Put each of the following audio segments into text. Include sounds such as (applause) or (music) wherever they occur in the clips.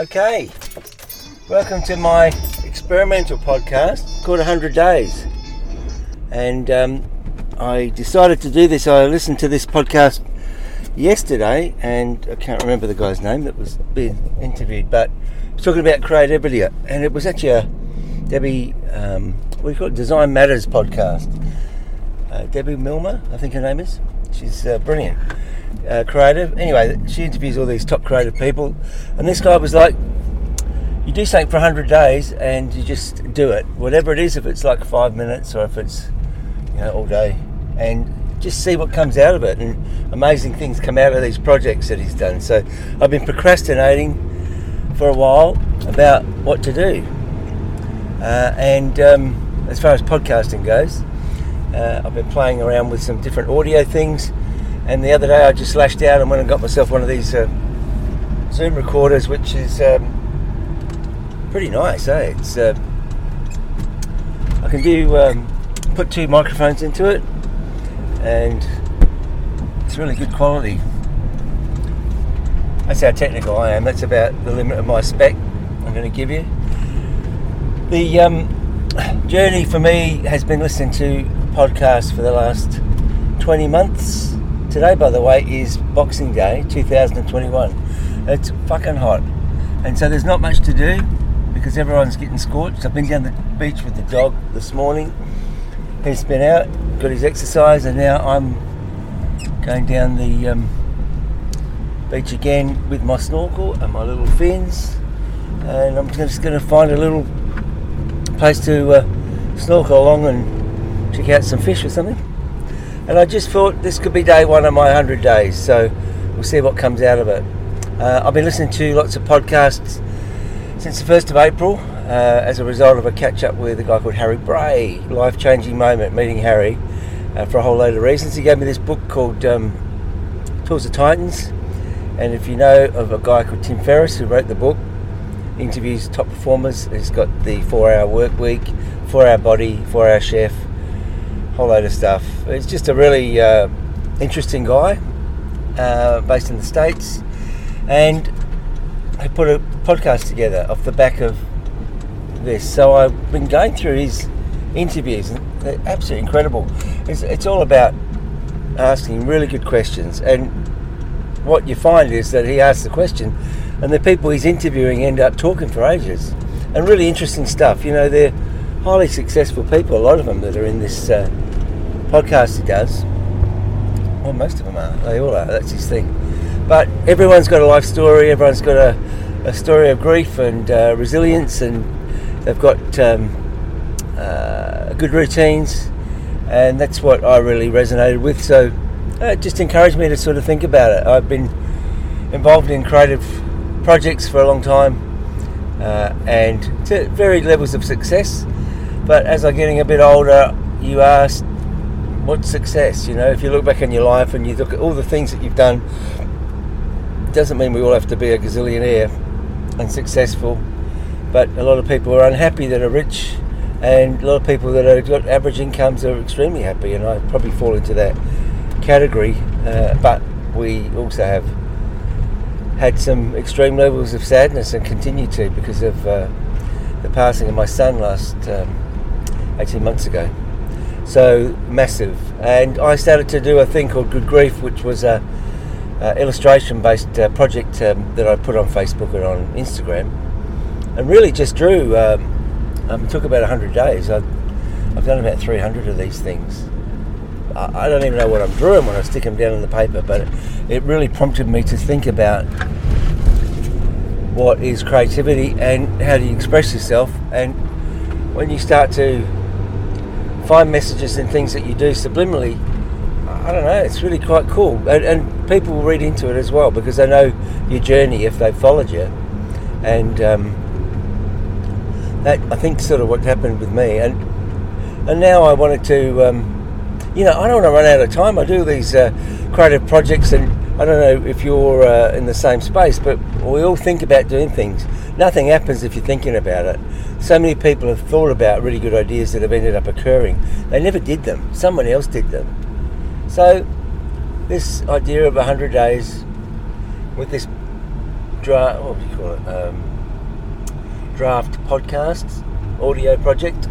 Okay, welcome to my experimental podcast called 100 Days. And um, I decided to do this. I listened to this podcast yesterday, and I can't remember the guy's name that was being interviewed, but was talking about creativity, and it was actually a Debbie, um, you call it, Design Matters podcast. Uh, Debbie Millman, I think her name is. She's uh, brilliant uh, creative. Anyway, she interviews all these top creative people, and this guy was like, "You do something for hundred days, and you just do it, whatever it is. If it's like five minutes, or if it's you know all day, and just see what comes out of it." And amazing things come out of these projects that he's done. So I've been procrastinating for a while about what to do, uh, and um, as far as podcasting goes. Uh, I've been playing around with some different audio things and the other day I just lashed out and went and got myself one of these uh, Zoom recorders, which is um, pretty nice, eh? It's uh, I can do um, put two microphones into it, and it's really good quality. That's how technical I am. That's about the limit of my spec I'm going to give you. The um, journey for me has been listening to podcasts for the last 20 months Today, by the way, is Boxing Day 2021. It's fucking hot, and so there's not much to do because everyone's getting scorched. I've been down the beach with the dog this morning. He's been out, got his exercise, and now I'm going down the um, beach again with my snorkel and my little fins. And I'm just going to find a little place to uh, snorkel along and check out some fish or something and I just thought this could be day one of my 100 days, so we'll see what comes out of it. Uh, I've been listening to lots of podcasts since the 1st of April uh, as a result of a catch up with a guy called Harry Bray. Life changing moment meeting Harry uh, for a whole load of reasons. He gave me this book called um, Tools of Titans, and if you know of a guy called Tim Ferriss who wrote the book, interviews top performers, he's got the four hour work week, four hour body, four hour chef whole load of stuff. He's just a really uh, interesting guy, uh, based in the States, and he put a podcast together off the back of this. So I've been going through his interviews, and they're absolutely incredible. It's, it's all about asking really good questions, and what you find is that he asks the question, and the people he's interviewing end up talking for ages, and really interesting stuff. You know, they're highly successful people, a lot of them that are in this uh, podcast he does. Well, most of them are. They all are. That's his thing. But everyone's got a life story. Everyone's got a, a story of grief and uh, resilience, and they've got um, uh, good routines, and that's what I really resonated with. So uh, it just encouraged me to sort of think about it. I've been involved in creative projects for a long time, uh, and to varied levels of success. But as I'm getting a bit older, you ask what's success? You know, if you look back in your life and you look at all the things that you've done, it doesn't mean we all have to be a gazillionaire and successful. But a lot of people are unhappy that are rich, and a lot of people that have got average incomes are extremely happy, and I probably fall into that category. Uh, but we also have had some extreme levels of sadness and continue to because of uh, the passing of my son last um, 18 months ago so massive. And I started to do a thing called Good Grief, which was a, a illustration-based uh, project um, that I put on Facebook and on Instagram, and really just drew. Um, um, it took about hundred days. I've, I've done about three hundred of these things. I, I, don't even know what I'm drawing when I stick them down on the paper, but it, it really prompted me to think about what is creativity and how do you express yourself. And when you start to find messages and things that you do subliminally. I don't know. It's really quite cool, and, and people will read into it as well because they know your journey if they've followed you, and um, that I think sort of what happened with me, and and now I wanted to, um, you know, I don't want to run out of time. I do these uh, creative projects, and I don't know if you're uh, in the same space, but we all think about doing things. Nothing happens if you're thinking about it so many people have thought about really good ideas that have ended up occurring. They never did them. Someone else did them. So this idea of 100 days with this dry, what do you call it? Um, draft podcasts audio project.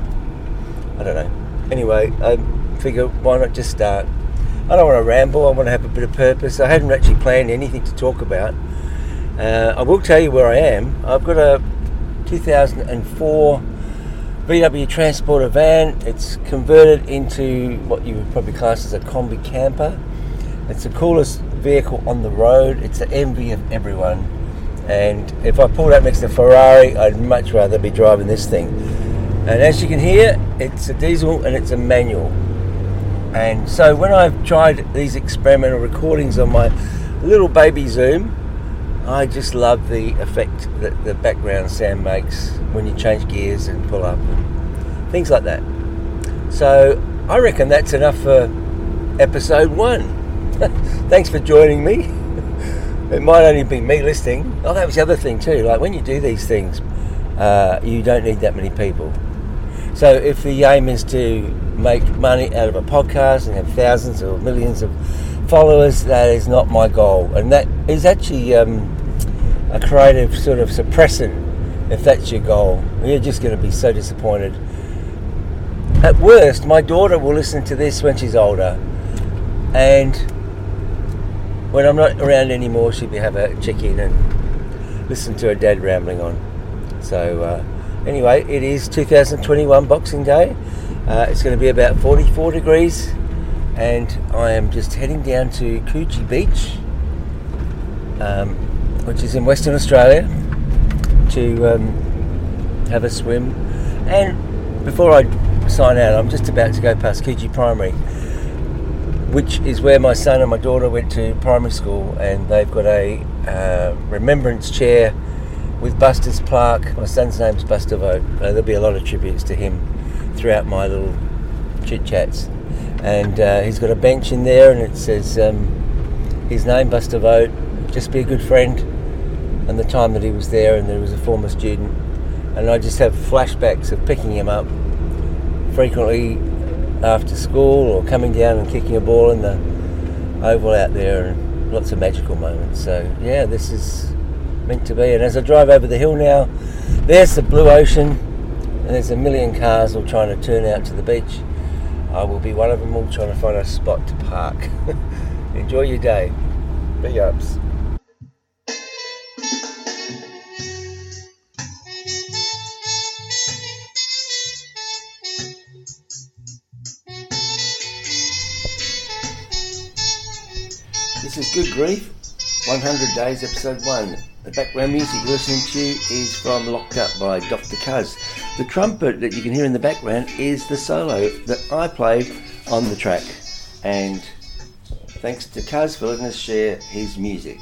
I don't know. Anyway, I figure why not just start? I don't want to ramble. I want to have a bit of purpose. I hadn't actually planned anything to talk about. Uh, I will tell you where I am. I've got a 2004 VW Transporter van. It's converted into what you would probably class as a combi camper. It's the coolest vehicle on the road. It's the envy of everyone. And if I pulled up next to a Ferrari, I'd much rather be driving this thing. And as you can hear, it's a diesel and it's a manual. And so when I've tried these experimental recordings on my little baby Zoom, I just love the effect that the background sound makes when you change gears and pull up and things like that. So I reckon that's enough for episode one. (laughs) Thanks for joining me. (laughs) it might only be me listening. Oh, that was the other thing too. Like when you do these things, uh, you don't need that many people. So if the aim is to make money out of a podcast and have thousands or millions of followers, that is not my goal, and that is actually um, a creative sort of suppressant. If that's your goal, you're just going to be so disappointed. At worst, my daughter will listen to this when she's older, and when I'm not around anymore, she'll be have a check in and listen to her dad rambling on. So uh, anyway, it is 2021 Boxing Day. Uh, it's going to be about 44 degrees and I am just heading down to Coogee Beach, um, which is in Western Australia, to um, have a swim. And before I sign out, I'm just about to go past Coogee Primary, which is where my son and my daughter went to primary school, and they've got a uh, remembrance chair with Buster's plaque. My son's name's Buster Vogt. Uh, there'll be a lot of tributes to him throughout my little chit chats and uh, he's got a bench in there, and it says um, his name, Buster Vogt. Just be a good friend. And the time that he was there, and there was a former student, and I just have flashbacks of picking him up frequently after school or coming down and kicking a ball in the oval out there, and lots of magical moments. So yeah, this is meant to be. And as I drive over the hill now, there's the blue ocean, and there's a million cars all trying to turn out to the beach I will be one of them all trying to find a spot to park. (laughs) Enjoy your day. Big ups. This is Good Grief, 100 Days, Episode 1. The background music you're listening to is from Locked Up by Dr. Cuz. The trumpet that you can hear in the background is the solo that I played on the track. And thanks to Cuz for letting us share his music.